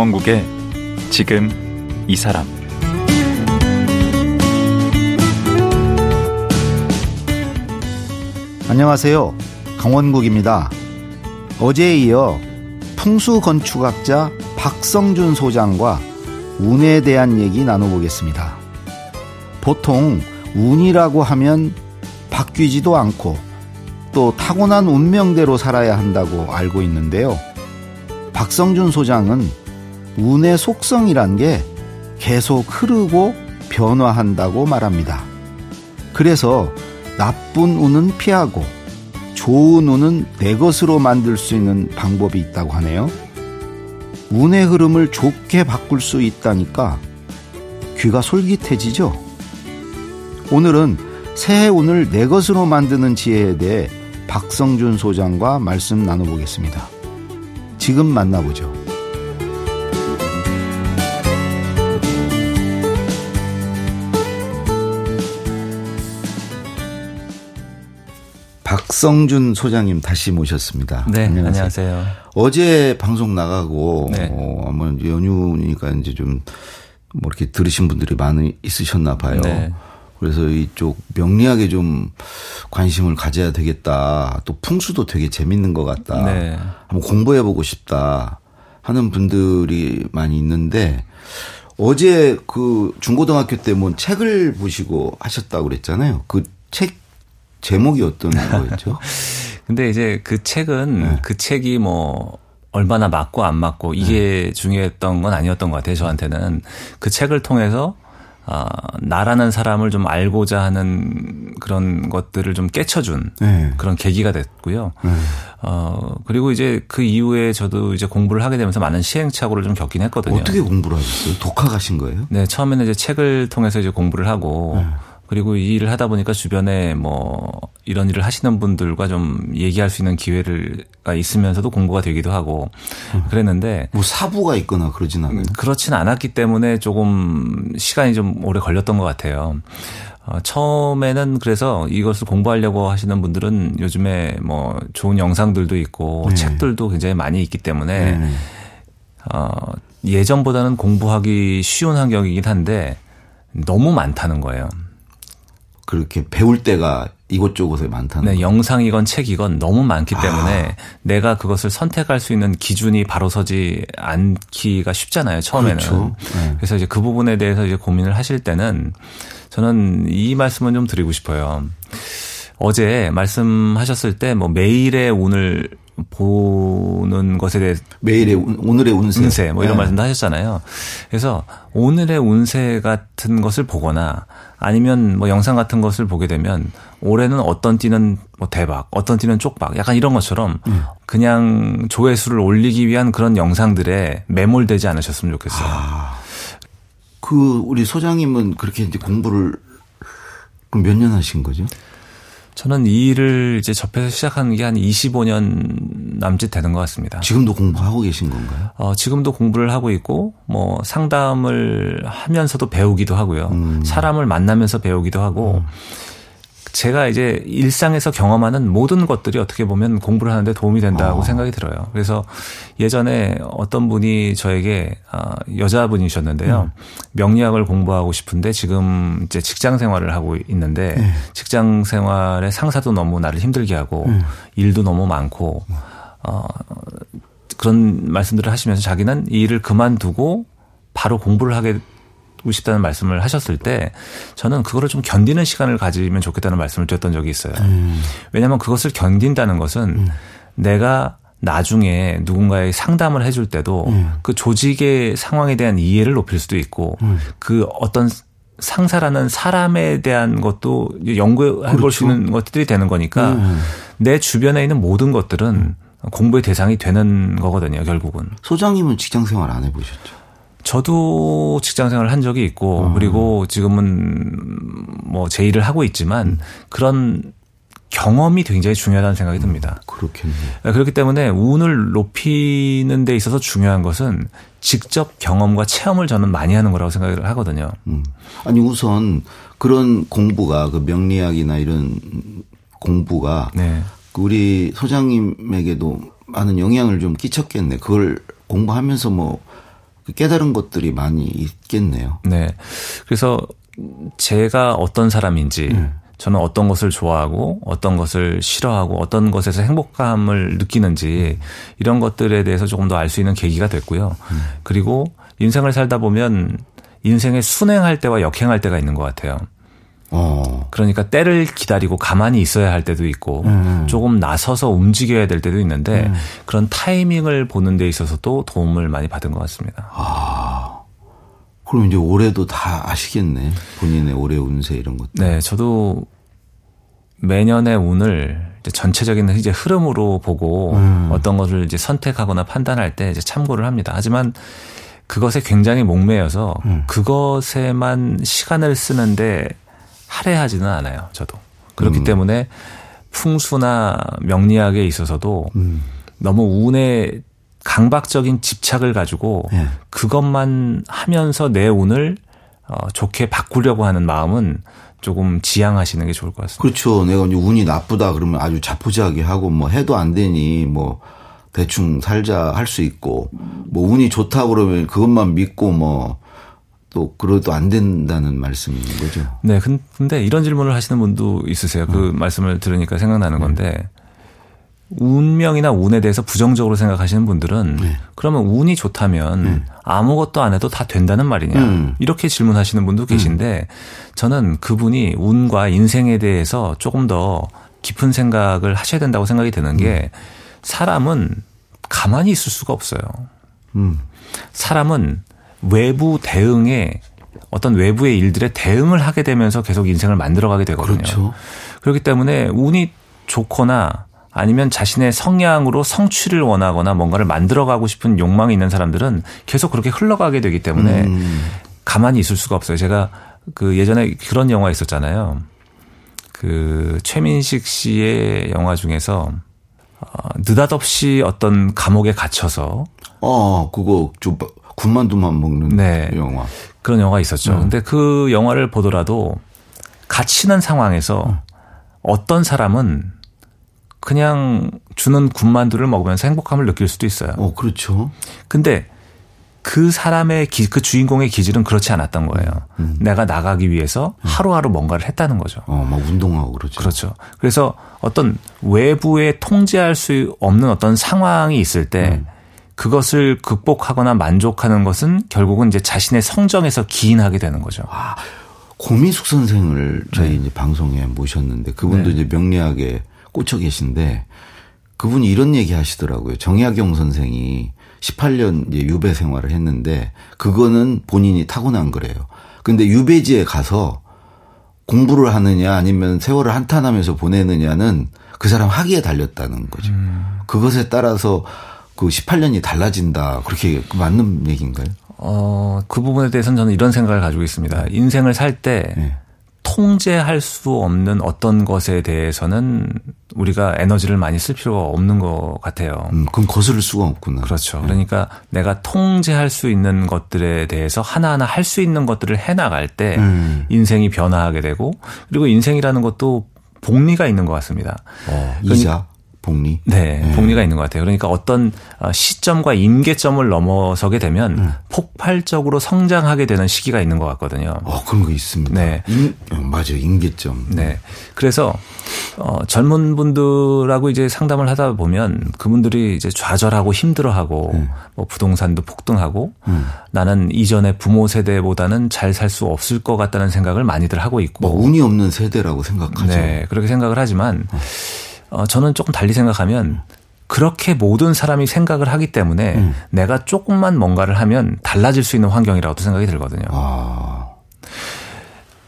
강원국의 지금 이 사람 안녕하세요. 강원국입니다. 어제에 이어 풍수 건축학자 박성준 소장과 운에 대한 얘기 나눠보겠습니다. 보통 운이라고 하면 바뀌지도 않고 또 타고난 운명대로 살아야 한다고 알고 있는데요. 박성준 소장은 운의 속성이란 게 계속 흐르고 변화한다고 말합니다. 그래서 나쁜 운은 피하고 좋은 운은 내 것으로 만들 수 있는 방법이 있다고 하네요. 운의 흐름을 좋게 바꿀 수 있다니까 귀가 솔깃해지죠? 오늘은 새해 운을 내 것으로 만드는 지혜에 대해 박성준 소장과 말씀 나눠보겠습니다. 지금 만나보죠. 박성준 소장님 다시 모셨습니다. 네, 안녕하세요. 안녕하세요. 어제 방송 나가고 네. 어, 아마 연휴니까 이제 좀 뭐 이렇게 들으신 분들이 많이 있으셨나 봐요. 네. 그래서 이쪽 명리학에 좀 관심을 가져야 되겠다. 또 풍수도 되게 재밌는 것 같다. 네. 한번 공부해 보고 싶다 하는 분들이 많이 있는데 어제 그 중고등학교 때 뭐 책을 보시고 하셨다고 그랬잖아요. 그책 제목이 어떤 거였죠? 근데 이제 그 책은 네. 그 책이 뭐 얼마나 맞고 안 맞고 이게 네. 중요했던 건 아니었던 것 같아요. 저한테는 그 책을 통해서 아, 나라는 사람을 좀 알고자 하는 그런 것들을 좀 깨쳐준 네. 그런 계기가 됐고요. 네. 어, 그리고 이제 그 이후에 저도 이제 공부를 하게 되면서 많은 시행착오를 좀 겪긴 했거든요. 어떻게 공부를 하셨어요? 독학하신 거예요? 네, 처음에는 이제 책을 통해서 이제 공부를 하고 네. 그리고 이 일을 하다 보니까 주변에 뭐 이런 일을 하시는 분들과 좀 얘기할 수 있는 기회가 있으면서도 공부가 되기도 하고 그랬는데 뭐 사부가 있거나 그러진 않아요. 그렇진 않았기 때문에 조금 시간이 좀 오래 걸렸던 것 같아요. 어, 처음에는 그래서 이것을 공부하려고 하시는 분들은 요즘에 뭐 좋은 영상들도 있고 네. 책들도 굉장히 많이 있기 때문에 네. 어, 예전보다는 공부하기 쉬운 환경이긴 한데 너무 많다는 거예요. 그렇게 배울 때가 이곳저곳에 많다는. 네, 영상이건 책이건 너무 많기 때문에 아. 내가 그것을 선택할 수 있는 기준이 바로 서지 않기가 쉽잖아요. 처음에는. 그렇죠. 네. 그래서 이제 그 부분에 대해서 이제 고민을 하실 때는 저는 이 말씀은 좀 드리고 싶어요. 어제 말씀하셨을 때 뭐 매일의 운을 보는 것에 대해 매일의 오늘의 운세, 운세 뭐 이런 네. 말씀도 하셨잖아요. 그래서 오늘의 운세 같은 것을 보거나 아니면 뭐 영상 같은 것을 보게 되면 올해는 어떤 띠는 뭐 대박, 어떤 띠는 쪽박, 약간 이런 것처럼 음. 그냥 조회수를 올리기 위한 그런 영상들에 매몰되지 않으셨으면 좋겠어요. 아, 그 우리 소장님은 그렇게 이제 공부를 그럼 몇 년 하신 거죠? 저는 이 일을 이제 접해서 시작한 게 한 25년 남짓 되는 것 같습니다. 지금도 공부하고 계신 건가요? 어, 지금도 공부를 하고 있고, 뭐, 상담을 하면서도 배우기도 하고요. 음. 사람을 만나면서 배우기도 하고, 음. 제가 이제 일상에서 경험하는 모든 것들이 어떻게 보면 공부를 하는데 도움이 된다고 어. 생각이 들어요. 그래서 예전에 어떤 분이 저에게 아, 여자분이셨는데요. 음. 명리학을 공부하고 싶은데 지금 이제 직장 생활을 하고 있는데 네. 직장 생활에 상사도 너무 나를 힘들게 하고 음. 일도 너무 많고 어 그런 말씀들을 하시면서 자기는 이 일을 그만두고 바로 공부를 하게 하 고 싶다는 말씀을 하셨을 때 저는 그거를 좀 견디는 시간을 가지면 좋겠다는 말씀을 드렸던 적이 있어요. 음. 왜냐하면 그것을 견딘다는 것은 음. 내가 나중에 누군가의 상담을 해줄 때도 음. 그 조직의 상황에 대한 이해를 높일 수도 있고 음. 그 어떤 상사라는 사람에 대한 것도 연구해 볼수 그렇죠. 있는 것들이 되는 거니까 음. 내 주변에 있는 모든 것들은 음. 공부의 대상이 되는 거거든요, 결국은. 소장님은 직장 생활 안 해보셨죠? 저도 직장 생활을 한 적이 있고 음. 그리고 지금은 뭐 제 일을 하고 있지만 음. 그런 경험이 굉장히 중요하다는 생각이 듭니다. 그렇겠네요. 네, 그렇기 때문에 운을 높이는 데 있어서 중요한 것은 직접 경험과 체험을 저는 많이 하는 거라고 생각을 하거든요. 음. 아니 우선 그런 공부가 그 명리학이나 이런 공부가 네. 우리 소장님에게도 많은 영향을 좀 끼쳤겠네. 그걸 공부하면서 뭐 깨달은 것들이 많이 있겠네요. 네. 그래서 제가 어떤 사람인지 네. 저는 어떤 것을 좋아하고 어떤 것을 싫어하고 어떤 것에서 행복감을 느끼는지 이런 것들에 대해서 조금 더 알 수 있는 계기가 됐고요. 음. 그리고 인생을 살다 보면 인생에 순행할 때와 역행할 때가 있는 것 같아요. 어. 그러니까 때를 기다리고 가만히 있어야 할 때도 있고 음. 조금 나서서 움직여야 될 때도 있는데 음. 그런 타이밍을 보는 데 있어서도 도움을 많이 받은 것 같습니다. 아. 그럼 이제 올해도 다 아시겠네. 본인의 올해 운세 이런 것들. 네, 저도 매년의 운을 이제 전체적인 이제 흐름으로 보고 음. 어떤 것을 이제 선택하거나 판단할 때 이제 참고를 합니다. 하지만 그것에 굉장히 목매여서 음. 그것에만 시간을 쓰는데 할애하지는 않아요. 저도 그렇기 음. 때문에 풍수나 명리학에 있어서도 음. 너무 운에 강박적인 집착을 가지고 네. 그것만 하면서 내 운을 어, 좋게 바꾸려고 하는 마음은 조금 지양하시는 게 좋을 것 같습니다. 그렇죠. 내가 이제 운이 나쁘다 그러면 아주 자포자기 하고 뭐 해도 안 되니 뭐 대충 살자 할 수 있고 뭐 운이 좋다 그러면 그것만 믿고 뭐 또 그래도 안 된다는 말씀인 거죠. 네, 근데 이런 질문을 하시는 분도 있으세요. 그 어. 말씀을 들으니까 생각나는 네. 건데 운명이나 운에 대해서 부정적으로 생각하시는 분들은 네. 그러면 운이 좋다면 네. 아무것도 안 해도 다 된다는 말이냐 음. 이렇게 질문하시는 분도 계신데 음. 저는 그분이 운과 인생에 대해서 조금 더 깊은 생각을 하셔야 된다고 생각이 드는 게 음. 사람은 가만히 있을 수가 없어요. 음. 사람은 외부 대응에 어떤 외부의 일들에 대응을 하게 되면서 계속 인생을 만들어가게 되거든요. 그렇죠. 그렇기 때문에 운이 좋거나 아니면 자신의 성향으로 성취를 원하거나 뭔가를 만들어가고 싶은 욕망이 있는 사람들은 계속 그렇게 흘러가게 되기 때문에 음. 가만히 있을 수가 없어요. 제가 그 예전에 그런 영화 있었잖아요. 그 최민식 씨의 영화 중에서 어, 느닷없이 어떤 감옥에 갇혀서 어 그거 좀 군만두만 먹는 네. 영화 그런 영화 있었죠. 음. 근데 그 영화를 보더라도 갇히는 상황에서 음. 어떤 사람은 그냥 주는 군만두를 먹으면서 행복함을 느낄 수도 있어요. 어, 그렇죠. 근데 그 사람의 기, 그 주인공의 기질은 그렇지 않았던 거예요. 음. 내가 나가기 위해서 음. 하루하루 뭔가를 했다는 거죠. 어, 막 운동하고 그렇죠. 그렇죠. 그래서 어떤 외부에 통제할 수 없는 어떤 상황이 있을 때 음. 그것을 극복하거나 만족하는 것은 결국은 이제 자신의 성정에서 기인하게 되는 거죠. 아, 고미숙 선생을 저희 네. 이제 방송에 모셨는데 그분도 네. 이제 명리학에 꽂혀 계신데 그분이 이런 얘기 하시더라고요. 정약용 선생이 18년 이제 유배 생활을 했는데 그거는 본인이 타고난 거래요. 근데 유배지에 가서 공부를 하느냐 아니면 세월을 한탄하면서 보내느냐는 그 사람 학위에 달렸다는 거죠. 음. 그것에 따라서 그 18년이 달라진다. 그렇게 맞는 얘기인가요? 어, 그 부분에 대해서는 저는 이런 생각을 가지고 있습니다. 인생을 살때 네. 통제할 수 없는 어떤 것에 대해서는 우리가 에너지를 많이 쓸 필요가 없는 것 같아요. 음, 그럼 거스를 수가 없구나. 그렇죠. 네. 그러니까 내가 통제할 수 있는 것들에 대해서 하나하나 할 수 있는 것들을 해나갈 때 음. 인생이 변화하게 되고 그리고 인생이라는 것도 복리가 있는 것 같습니다. 어, 이자. 복리? 네, 네, 복리가 있는 것 같아요. 그러니까 어떤 어, 시점과 임계점을 넘어서게 되면 음. 폭발적으로 성장하게 되는 시기가 있는 것 같거든요. 어, 그런 거 있습니다. 네. 임, 어, 맞아요. 임계점. 네. 그래서 어, 젊은 분들하고 이제 상담을 하다 보면 그분들이 이제 좌절하고 힘들어하고 음. 뭐 부동산도 폭등하고 음. 나는 이전에 부모 세대보다는 잘 살 수 없을 것 같다는 생각을 많이들 하고 있고. 뭐 운이 없는 세대라고 생각하죠. 네. 그렇게 생각을 하지만 어. 어, 저는 조금 달리 생각하면 그렇게 모든 사람이 생각을 하기 때문에 음. 내가 조금만 뭔가를 하면 달라질 수 있는 환경이라고도 생각이 들거든요. 아.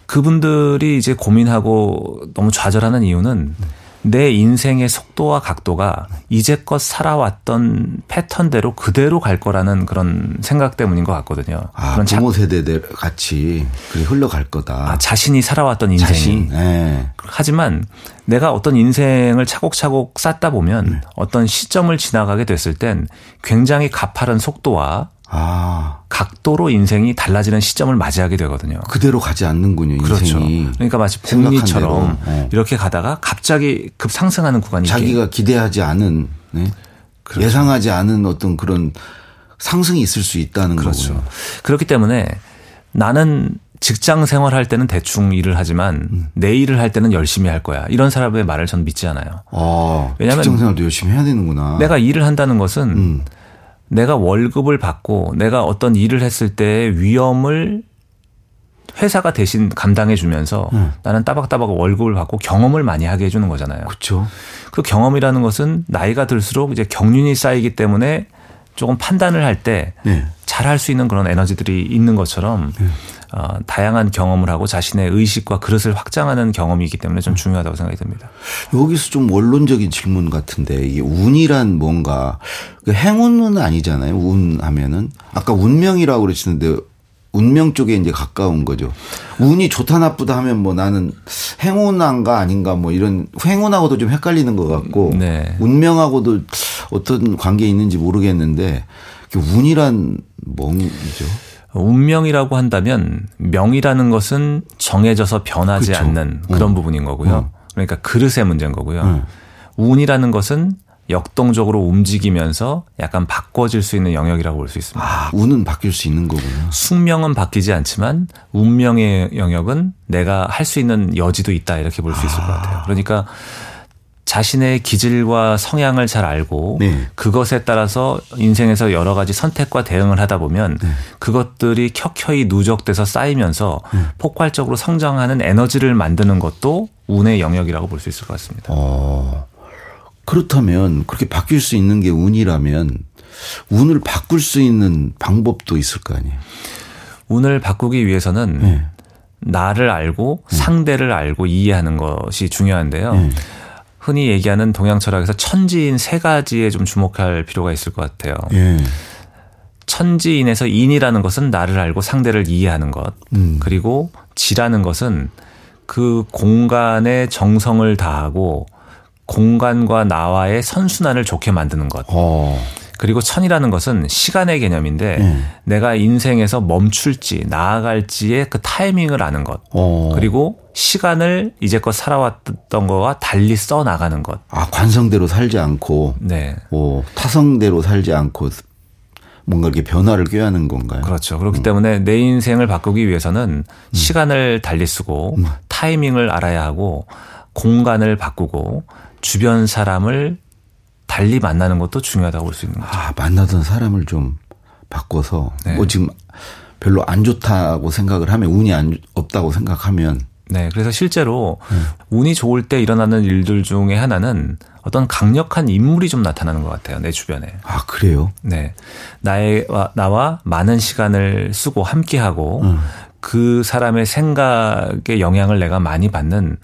그분들이 이제 고민하고 너무 좌절하는 이유는 음. 내 인생의 속도와 각도가 이제껏 살아왔던 패턴대로 그대로 갈 거라는 그런 생각 때문인 것 같거든요. 아, 그런 부모 세대 같이 흘러갈 거다. 아, 자신이 살아왔던 인생이. 자신, 네. 하지만 내가 어떤 인생을 차곡차곡 쌓다 보면 네. 어떤 시점을 지나가게 됐을 땐 굉장히 가파른 속도와 아. 각도로 인생이 달라지는 시점을 맞이하게 되거든요. 그대로 가지 않는군요. 그렇죠. 그러니까 마치 복리처럼 네. 이렇게 가다가 갑자기 급 상승하는 구간이 자기가 기대하지 않은 네? 그렇죠. 예상하지 않은 어떤 그런 상승이 있을 수 있다는 그렇죠. 거군요. 그렇기 때문에 나는 직장 생활할 때는 대충 일을 하지만 음. 내 일을 할 때는 열심히 할 거야. 이런 사람의 말을 저는 믿지 않아요. 아, 왜냐하면 직장 생활도 열심히 해야 되는구나. 내가 일을 한다는 것은 음. 내가 월급을 받고 내가 어떤 일을 했을 때 위험을 회사가 대신 감당해 주면서 음. 나는 따박따박 월급을 받고 경험을 많이 하게 해주는 거잖아요. 그렇죠. 그 경험이라는 것은 나이가 들수록 이제 경륜이 쌓이기 때문에 조금 판단을 할때 네. 잘할 수 있는 그런 에너지들이 있는 것처럼 네. 어, 다양한 경험을 하고 자신의 의식과 그릇을 확장하는 경험이 있기 때문에 좀 중요하다고 생각이 듭니다. 여기서 좀 원론적인 질문 같은데 이게 운이란 뭔가 그 행운은 아니잖아요. 운 하면은 아까 운명이라고 그러시는데 운명 쪽에 이제 가까운 거죠. 운이 좋다 나쁘다 하면 뭐 나는 행운한가 아닌가 뭐 이런 행운하고도 좀 헷갈리는 것 같고 네. 운명하고도 어떤 관계 있는지 모르겠는데 운이란 뭐죠? 운명이라고 한다면 명이라는 것은 정해져서 변하지 그렇죠. 않는 그런 어. 부분인 거고요. 어. 그러니까 그릇의 문제인 거고요. 어. 운이라는 것은 역동적으로 움직이면서 약간 바꿔질 수 있는 영역이라고 볼 수 있습니다. 아, 운은 바뀔 수 있는 거군요. 숙명은 바뀌지 않지만 운명의 영역은 내가 할 수 있는 여지도 있다 이렇게 볼수 있을 아. 것 같아요. 그러니까 자신의 기질과 성향을 잘 알고 네. 그것에 따라서 인생에서 여러 가지 선택과 대응을 하다 보면 네. 그것들이 켜켜이 누적돼서 쌓이면서 네. 폭발적으로 성장하는 에너지를 만드는 것도 운의 영역이라고 볼 수 있을 것 같습니다. 어, 그렇다면 그렇게 바뀔 수 있는 게 운이라면 운을 바꿀 수 있는 방법도 있을 거 아니에요. 운을 바꾸기 위해서는 네. 나를 알고 네. 상대를 알고 이해하는 것이 중요한데요. 네. 흔히 얘기하는 동양 철학에서 천지인 세 가지에 좀 주목할 필요가 있을 것 같아요. 예. 천지인에서 인이라는 것은 나를 알고 상대를 이해하는 것. 음. 그리고 지라는 것은 그 공간에 정성을 다하고 공간과 나와의 선순환을 좋게 만드는 것. 어. 그리고 천이라는 것은 시간의 개념인데 네. 내가 인생에서 멈출지 나아갈지의 그 타이밍을 아는 것. 어. 그리고 시간을 이제껏 살아왔던 거와 달리 써 나가는 것. 아 관성대로 살지 않고, 네, 오, 타성대로 살지 않고 뭔가 이렇게 변화를 꾀하는 건가요? 그렇죠. 그렇기 음. 때문에 내 인생을 바꾸기 위해서는 음. 시간을 달리 쓰고 음. 타이밍을 알아야 하고 공간을 바꾸고 주변 사람을 달리 만나는 것도 중요하다고 볼 수 있는 거죠. 아, 만나던 사람을 좀 바꿔서 네. 뭐 지금 별로 안 좋다고 생각을 하면 운이 안 없다고 생각하면 네. 그래서 실제로 음. 운이 좋을 때 일어나는 일들 중에 하나는 어떤 강력한 인물이 좀 나타나는 것 같아요. 내 주변에. 아, 그래요? 네. 나의, 나와 많은 시간을 쓰고 함께하고 음. 그 사람의 생각의 영향을 내가 많이 받는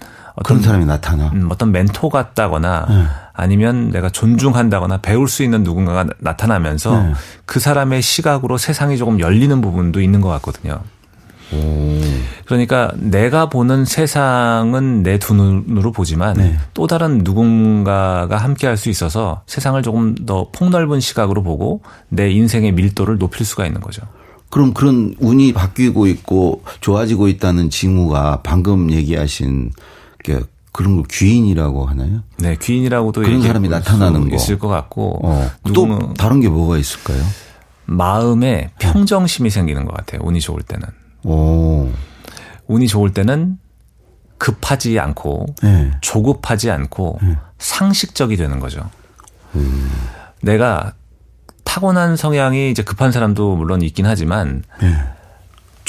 그런 사람이 나타나. 음, 어떤 멘토 같다거나 네. 아니면 내가 존중한다거나 배울 수 있는 누군가가 나타나면서 네. 그 사람의 시각으로 세상이 조금 열리는 부분도 있는 것 같거든요. 오. 그러니까 내가 보는 세상은 내 두 눈으로 보지만 네. 또 다른 누군가가 함께 할 수 있어서 세상을 조금 더 폭넓은 시각으로 보고 내 인생의 밀도를 높일 수가 있는 거죠. 그럼 그런 운이 바뀌고 있고 좋아지고 있다는 징후가 방금 얘기하신 그런 걸 귀인이라고 하나요? 네, 귀인이라고도 그런 사람이 나타나는 거 있을 것 같고 어. 또 다른 게 뭐가 있을까요? 마음에 평정심이 생기는 것 같아요. 운이 좋을 때는. 오. 운이 좋을 때는 급하지 않고 네. 조급하지 않고 네. 상식적이 되는 거죠. 음. 내가 타고난 성향이 이제 급한 사람도 물론 있긴 하지만 네.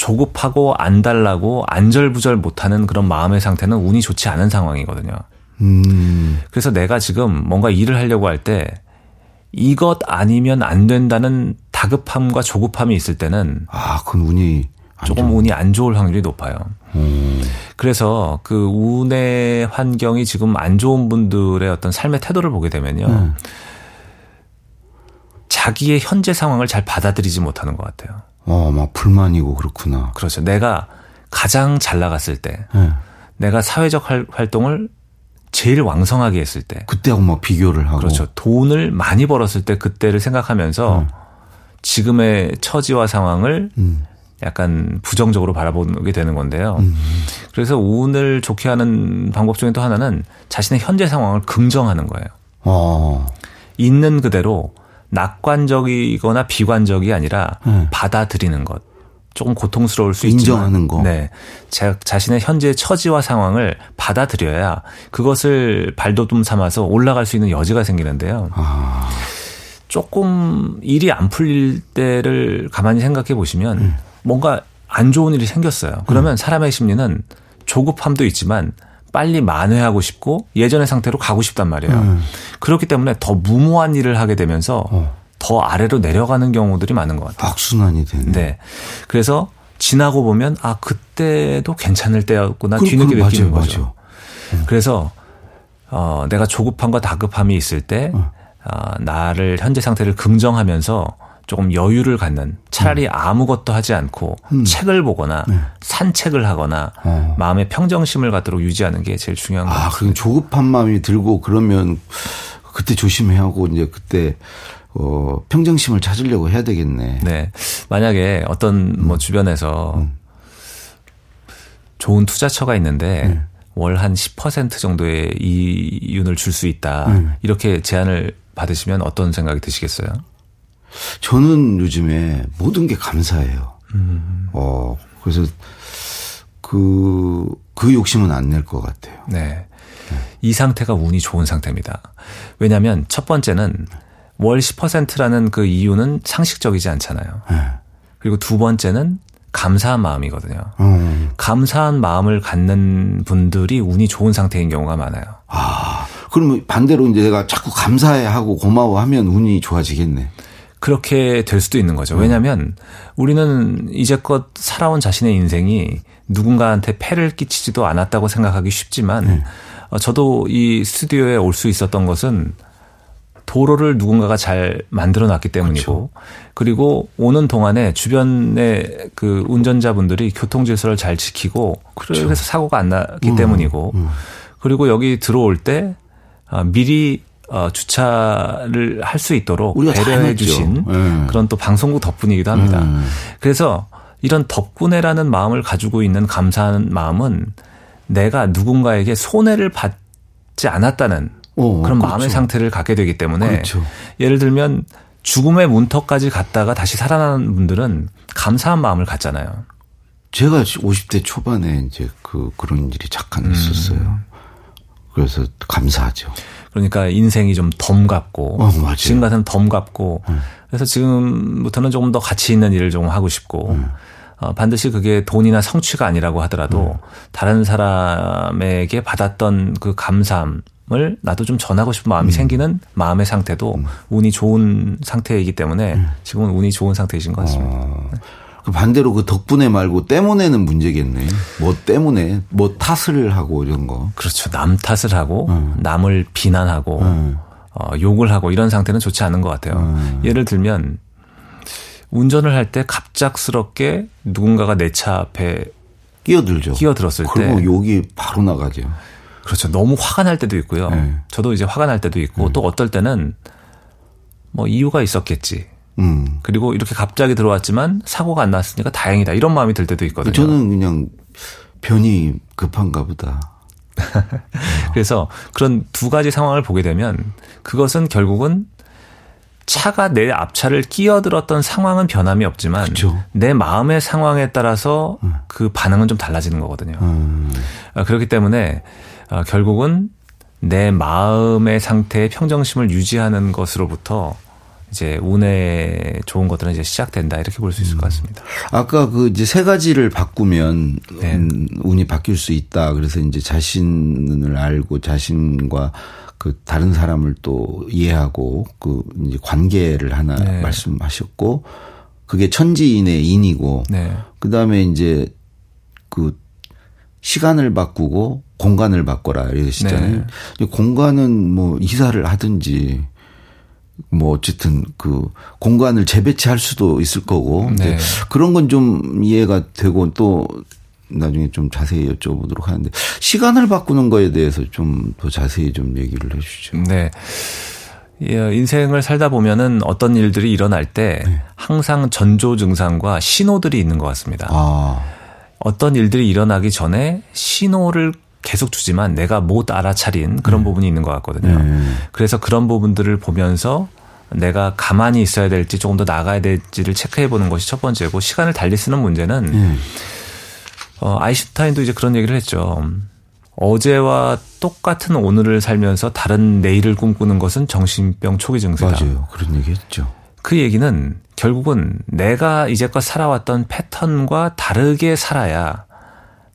조급하고 안달나고 안절부절 못하는 그런 마음의 상태는 운이 좋지 않은 상황이거든요. 음. 그래서 내가 지금 뭔가 일을 하려고 할 때 이것 아니면 안 된다는 다급함과 조급함이 있을 때는 아, 그건 운이 조금 좋은. 운이 안 좋을 확률이 높아요. 음. 그래서 그 운의 환경이 지금 안 좋은 분들의 어떤 삶의 태도를 보게 되면요. 음. 자기의 현재 상황을 잘 받아들이지 못하는 것 같아요. 어, 막 불만이고 그렇구나. 그렇죠. 내가 가장 잘 나갔을 때, 네. 내가 사회적 활동을 제일 왕성하게 했을 때, 그때하고 막 비교를 하고, 그렇죠. 돈을 많이 벌었을 때 그때를 생각하면서 음. 지금의 처지와 상황을 음. 약간 부정적으로 바라보게 되는 건데요. 음. 그래서 운을 좋게 하는 방법 중에 또 하나는 자신의 현재 상황을 긍정하는 거예요. 어. 있는 그대로 낙관적이거나 비관적이 아니라 네. 받아들이는 것. 조금 고통스러울 수 인정하는 있지만, 거. 네, 자, 자신의 현재 처지와 상황을 받아들여야 그것을 발돋움 삼아서 올라갈 수 있는 여지가 생기는데요. 아. 조금 일이 안 풀릴 때를 가만히 생각해 보시면 음. 뭔가 안 좋은 일이 생겼어요. 그러면 음. 사람의 심리는 조급함도 있지만 빨리 만회하고 싶고 예전의 상태로 가고 싶단 말이에요. 음. 그렇기 때문에 더 무모한 일을 하게 되면서 어. 더 아래로 내려가는 경우들이 많은 것 같아요. 악순환이 되네. 네. 그래서 지나고 보면 아 그때도 괜찮을 때였구나 그, 뒤늦게 그, 느끼는 맞아요, 거죠. 맞아요. 음. 그래서 어 내가 조급함과 다급함이 있을 때 어. 어, 나를 현재 상태를 긍정하면서 조금 여유를 갖는 차라리 음. 아무것도 하지 않고 음. 책을 보거나 네. 산책을 하거나 어. 마음의 평정심을 갖도록 유지하는 게 제일 중요한 거죠. 아, 그럼 조급한 마음이 들고 그러면 그때 조심해야 하고 이제 그때 어, 평정심을 찾으려고 해야 되겠네. 네. 만약에 어떤 뭐 음. 주변에서 음. 좋은 투자처가 있는데 네. 월한 10% 정도의 이윤을 줄 수 있다. 음. 이렇게 제안을 받으시면 어떤 생각이 드시겠어요? 저는 요즘에 모든 게 감사해요. 음. 어, 그래서 그, 그 욕심은 안 낼 것 같아요. 네. 네. 이 상태가 운이 좋은 상태입니다. 왜냐하면 첫 번째는 월 10%라는 그 이유는 상식적이지 않잖아요. 네. 그리고 두 번째는 감사한 마음이거든요. 음. 감사한 마음을 갖는 분들이 운이 좋은 상태인 경우가 많아요. 아, 그러면 반대로 이제 내가 자꾸 감사해 하고 고마워하면 운이 좋아지겠네. 그렇게 될 수도 있는 거죠. 음. 왜냐하면 우리는 이제껏 살아온 자신의 인생이 누군가한테 폐를 끼치지도 않았다고 생각하기 쉽지만 네. 어, 저도 이 스튜디오에 올 수 있었던 것은 도로를 누군가가 잘 만들어 놨기 때문이고 그렇죠. 그리고 오는 동안에 주변의 그 운전자분들이 교통 질서를 잘 지키고 그렇죠. 그래서 사고가 안 나기 음, 때문이고 음. 그리고 여기 들어올 때 아, 미리 어, 주차를 할 수 있도록 배려해 주신 네. 그런 또 방송국 덕분이기도 합니다. 음. 그래서 이런 덕분에라는 마음을 가지고 있는 감사한 마음은 내가 누군가에게 손해를 받지 않았다는 오, 그런 그렇죠. 마음의 상태를 갖게 되기 때문에 그렇죠. 예를 들면 죽음의 문턱까지 갔다가 다시 살아나는 분들은 감사한 마음을 갖잖아요. 제가 50대 초반에 이제 그 그런 일이 잠깐 음. 있었어요. 그래서 감사하죠. 그러니까 인생이 좀 덤 같고 어, 지금 같은 덤 같고 음. 그래서 지금부터는 조금 더 가치 있는 일을 좀 하고 싶고 음. 어, 반드시 그게 돈이나 성취가 아니라고 하더라도 음. 다른 사람에게 받았던 그 감사함 을 나도 좀 전하고 싶은 마음이 음. 생기는 마음의 상태도 음. 운이 좋은 상태이기 때문에 음. 지금은 운이 좋은 상태이신 것 같습니다. 어. 그 반대로 그 덕분에 말고 때문에는 문제겠네. 뭐 때문에 뭐 탓을 하고 이런 거. 그렇죠. 남 탓을 하고 음. 남을 비난하고 음. 어, 욕을 하고 이런 상태는 좋지 않은 것 같아요. 음. 예를 들면 운전을 할 때 갑작스럽게 누군가가 내 차 앞에 끼어들죠. 끼어들었을 때 그리고 욕이 바로 나가죠. 그렇죠. 너무 화가 날 때도 있고요. 네. 저도 이제 화가 날 때도 있고 네. 또 어떨 때는 뭐 이유가 있었겠지. 음. 그리고 이렇게 갑자기 들어왔지만 사고가 안 났으니까 다행이다. 이런 마음이 들 때도 있거든요. 저는 그냥 변이 급한가 보다. 그래서 그런 두 가지 상황을 보게 되면 그것은 결국은 차가 내 앞차를 끼어들었던 상황은 변함이 없지만 그렇죠. 내 마음의 상황에 따라서 음. 그 반응은 좀 달라지는 거거든요. 음. 아, 그렇기 때문에 아, 결국은 내 마음의 상태의 평정심을 유지하는 것으로부터 이제 운에 좋은 것들은 이제 시작된다 이렇게 볼 수 있을 것 같습니다. 아까 그 이제 세 가지를 바꾸면 네. 운이 바뀔 수 있다. 그래서 이제 자신을 알고 자신과 그 다른 사람을 또 이해하고 그 이제 관계를 하나 네. 말씀하셨고 그게 천지인의 인이고 네. 그다음에 이제 그 시간을 바꾸고 공간을 바꿔라 이러시잖아요. 네. 공간은 뭐 이사를 하든지 뭐 어쨌든 그 공간을 재배치할 수도 있을 거고 네. 그런 건 좀 이해가 되고 또 나중에 좀 자세히 여쭤보도록 하는데 시간을 바꾸는 거에 대해서 좀 더 자세히 좀 얘기를 해주죠. 네. 예, 인생을 살다 보면은 어떤 일들이 일어날 때 네. 항상 전조 증상과 신호들이 있는 것 같습니다. 아. 어떤 일들이 일어나기 전에 신호를 계속 주지만 내가 못 알아차린 그런 네. 부분이 있는 것 같거든요. 네. 그래서 그런 부분들을 보면서 내가 가만히 있어야 될지 조금 더 나가야 될지를 체크해 보는 것이 첫 번째고 시간을 달리 쓰는 문제는 음. 어, 아이슈타인도 이제 그런 얘기를 했죠. 어제와 똑같은 오늘을 살면서 다른 내일을 꿈꾸는 것은 정신병 초기 증세다. 맞아요. 그런 얘기 했죠. 그 얘기는 결국은 내가 이제껏 살아왔던 패턴과 다르게 살아야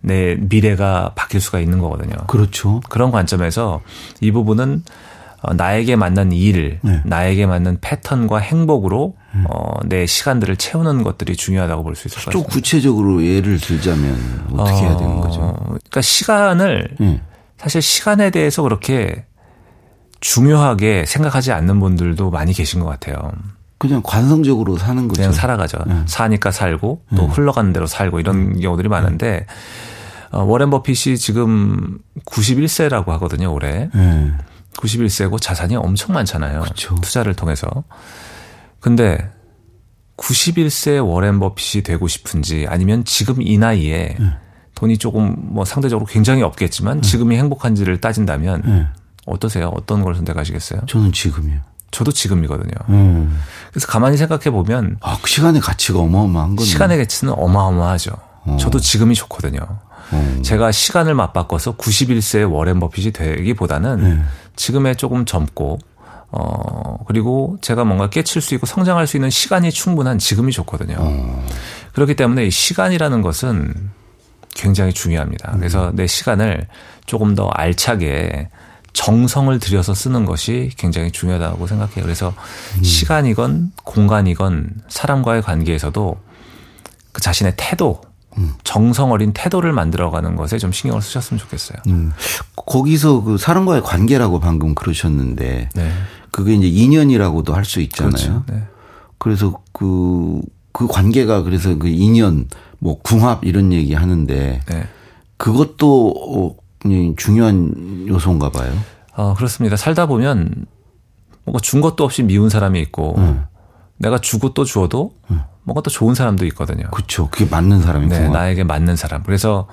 내 미래가 바뀔 수가 있는 거거든요. 그렇죠. 그런 관점에서 이 부분은 어, 나에게 맞는 일, 네. 나에게 맞는 패턴과 행복으로 음. 어, 내 시간들을 채우는 것들이 중요하다고 볼 수 있을 것 같습니다. 좀 구체적으로 예를 들자면 어떻게 어, 해야 되는 거죠? 그러니까 시간을 네. 사실 시간에 대해서 그렇게 중요하게 생각하지 않는 분들도 많이 계신 것 같아요. 그냥 관성적으로 사는 거죠. 그냥 살아가죠. 네. 사니까 살고 또 네. 흘러가는 대로 살고 이런 네. 경우들이 많은데 어, 워렌 버핏이 지금 91세라고 하거든요, 올해. 91세고 자산이 엄청 많잖아요. 그렇죠. 투자를 통해서. 근데 91세 워렌 버핏이 되고 싶은지 아니면 지금 이 나이에 돈이 조금 뭐 상대적으로 굉장히 없겠지만 지금이 행복한지를 따진다면 어떠세요? 어떤 걸 선택하시겠어요? 저는 지금이요. 저도 지금이거든요. 음. 그래서 가만히 생각해 보면 아, 그 시간의 가치가 어마어마한 거네. 시간의 가치는 어마어마하죠. 어. 저도 지금이 좋거든요. 어. 제가 시간을 맞바꿔서 91세의 워렌 버핏이 되기보다는 네. 지금에 조금 젊고 어 그리고 제가 뭔가 깨칠 수 있고 성장할 수 있는 시간이 충분한 지금이 좋거든요. 어. 그렇기 때문에 이 시간이라는 것은 굉장히 중요합니다. 그래서 음. 내 시간을 조금 더 알차게 정성을 들여서 쓰는 것이 굉장히 중요하다고 생각해요. 그래서 음. 시간이건 공간이건 사람과의 관계에서도 그 자신의 태도, 음. 정성 어린 태도를 만들어가는 것에 좀 신경을 쓰셨으면 좋겠어요. 음. 거기서 그 사람과의 관계라고 방금 그러셨는데 네. 그게 이제 인연이라고도 할 수 있잖아요. 그렇죠. 네. 그래서 그, 그 관계가 그래서 그 인연, 뭐 궁합 이런 얘기 하는데 네. 그것도 어, 중요한 요소인가 봐요. 어, 그렇습니다. 살다 보면 뭔가 준 것도 없이 미운 사람이 있고 음. 내가 주고 또 주어도 음. 뭔가 또 좋은 사람도 있거든요. 그렇죠. 그게 맞는 사람이 네, 나에게 맞는 사람. 그래서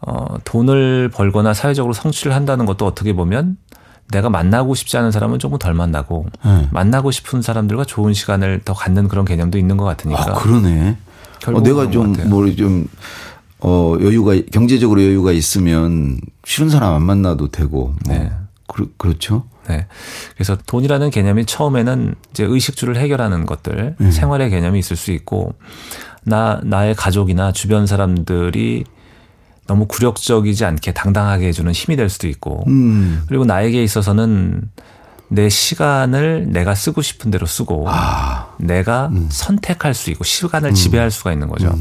어, 돈을 벌거나 사회적으로 성취를 한다는 것도 어떻게 보면 내가 만나고 싶지 않은 사람은 조금 덜 만나고 네. 만나고 싶은 사람들과 좋은 시간을 더 갖는 그런 개념도 있는 것 같으니까. 아, 그러네. 어, 내가 좀, 뭐, 좀, 어, 여유가, 경제적으로 여유가 있으면 싫은 사람 안 만나도 되고. 뭐. 네. 그, 그렇죠. 네. 그래서 돈이라는 개념이 처음에는 이제 의식주를 해결하는 것들, 음. 생활의 개념이 있을 수 있고, 나, 나의 가족이나 주변 사람들이 너무 굴욕적이지 않게 당당하게 해주는 힘이 될 수도 있고, 음. 그리고 나에게 있어서는 내 시간을 내가 쓰고 싶은 대로 쓰고, 아. 내가 음. 선택할 수 있고, 시간을 음. 지배할 수가 있는 거죠.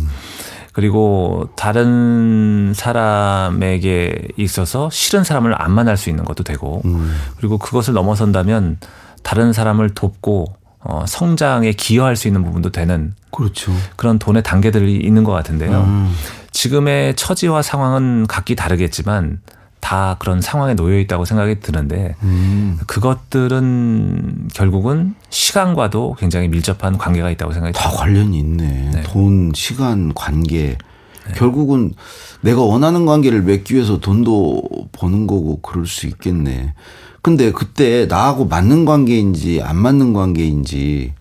음. 그리고 다른 사람에게 있어서 싫은 사람을 안 만날 수 있는 것도 되고 음. 그리고 그것을 넘어선다면 다른 사람을 돕고 어, 성장에 기여할 수 있는 부분도 되는 그렇죠. 그런 돈의 단계들이 있는 것 같은데요. 음. 지금의 처지와 상황은 각기 다르겠지만 다 그런 상황에 놓여 있다고 생각이 드는데 음. 그것들은 결국은 시간과도 굉장히 밀접한 관계가 있다고 생각이 다 듭니다. 관련이 있네. 네. 돈, 시간, 관계. 네. 결국은 내가 원하는 관계를 맺기 위해서 돈도 버는 거고 그럴 수 있겠네. 근데 그때 나하고 맞는 관계인지 안 맞는 관계인지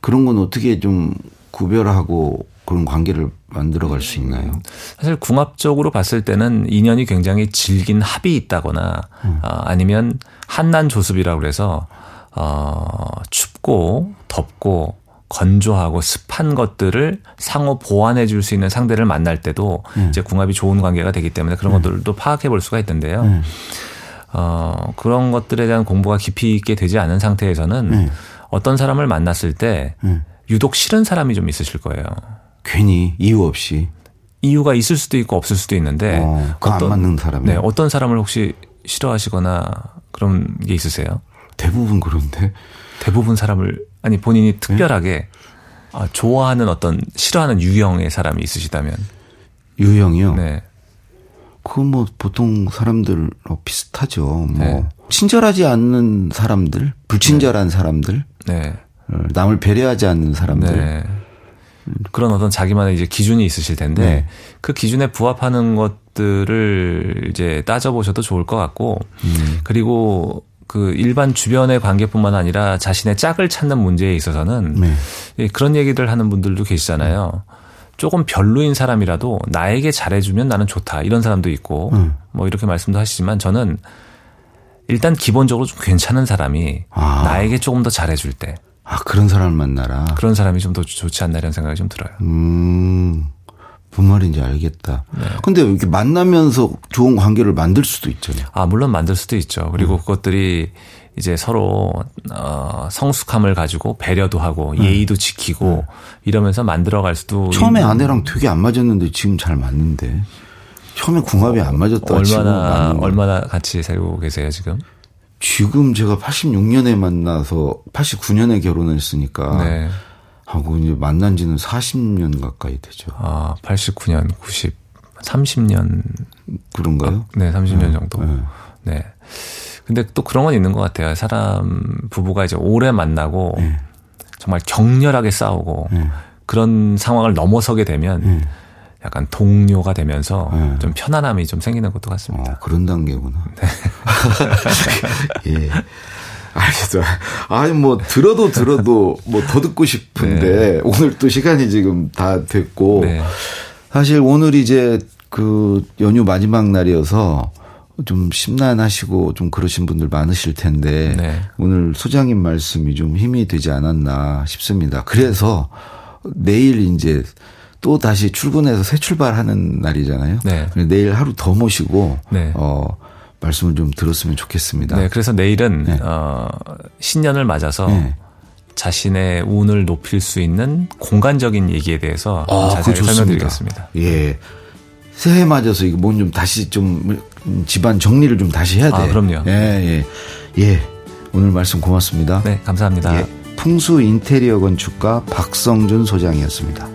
그런 건 어떻게 좀 구별하고 그런 관계를 만들어갈 수 있나요? 사실 궁합적으로 봤을 때는 인연이 굉장히 질긴 합이 있다거나 음. 어, 아니면 한난 조습이라고 그래서 어, 춥고 덥고 건조하고 습한 것들을 상호 보완해 줄 수 있는 상대를 만날 때도 음. 이제 궁합이 좋은 관계가 되기 때문에 그런 음. 것들도 파악해 볼 수가 있던데요. 음. 어, 그런 것들에 대한 공부가 깊이 있게 되지 않은 상태에서는 음. 어떤 사람을 만났을 때 음. 유독 싫은 사람이 좀 있으실 거예요. 괜히 이유 없이 이유가 있을 수도 있고 없을 수도 있는데 어, 어떤 맞는 사람 네, 어떤 사람을 혹시 싫어하시거나 그런 게 있으세요? 대부분 그런데 대부분 사람을 아니 본인이 특별하게 네? 아, 좋아하는 어떤 싫어하는 유형의 사람이 있으시다면 유형이요? 네. 그건 뭐 보통 사람들 비슷하죠. 뭐 네. 친절하지 않는 사람들, 불친절한 네. 사람들, 네. 어, 남을 배려하지 않는 사람들. 네. 그런 어떤 자기만의 이제 기준이 있으실 텐데 네. 그 기준에 부합하는 것들을 이제 따져보셔도 좋을 것 같고 음. 그리고 그 일반 주변의 관계뿐만 아니라 자신의 짝을 찾는 문제에 있어서는 네. 예, 그런 얘기들 하는 분들도 계시잖아요. 조금 별로인 사람이라도 나에게 잘해주면 나는 좋다 이런 사람도 있고 음. 뭐 이렇게 말씀도 하시지만 저는 일단 기본적으로 좀 괜찮은 사람이 아. 나에게 조금 더 잘해줄 때. 아 그런 사람을 만나라. 그런 사람이 좀 더 좋지 않나 이런 생각이 좀 들어요. 음. 뭔 말인지 알겠다. 네. 근데 이렇게 만나면서 좋은 관계를 만들 수도 있잖아요. 아, 물론 만들 수도 있죠. 그리고 음. 그것들이 이제 서로 어 성숙함을 가지고 배려도 하고 음. 예의도 지키고 음. 이러면서 만들어 갈 수도 처음에 있는. 아내랑 되게 안 맞았는데 지금 잘 맞는데. 처음에 궁합이 안 맞았다. 얼마나 얼마나 같이 살고 계세요, 지금? 지금 제가 86년에 만나서 89년에 결혼했으니까 네. 하고 이제 만난 지는 40년 가까이 되죠. 아, 89년, 90, 30년. 그런가요? 어, 네, 30년 네. 정도. 네. 네. 근데 또 그런 건 있는 것 같아요. 사람, 부부가 이제 오래 만나고 네. 정말 격렬하게 싸우고 네. 그런 상황을 넘어서게 되면 네. 약간 동료가 되면서 네. 좀 편안함이 좀 생기는 것도 같습니다. 어, 그런 단계구나. 네. 예. 알겠어. 아니, 뭐, 들어도 들어도 뭐 더 듣고 싶은데, 네. 오늘 또 시간이 지금 다 됐고, 네. 사실 오늘 이제 그 연휴 마지막 날이어서 좀 심란하시고 좀 그러신 분들 많으실 텐데, 네. 오늘 소장님 말씀이 좀 힘이 되지 않았나 싶습니다. 그래서 내일 이제 또 다시 출근해서 새 출발하는 날이잖아요. 네. 내일 하루 더 모시고, 네. 어, 말씀을 좀 들었으면 좋겠습니다. 네, 그래서 내일은 네. 어, 신년을 맞아서 네. 자신의 운을 높일 수 있는 공간적인 얘기에 대해서 아, 자세히 설명드리겠습니다. 예. 새해 맞아서 이거 뭔 좀 다시 좀 집안 정리를 좀 다시 해야 돼. 아, 그럼요. 예, 예. 예. 오늘 말씀 고맙습니다. 네, 감사합니다. 예. 풍수 인테리어 건축가 박성준 소장이었습니다.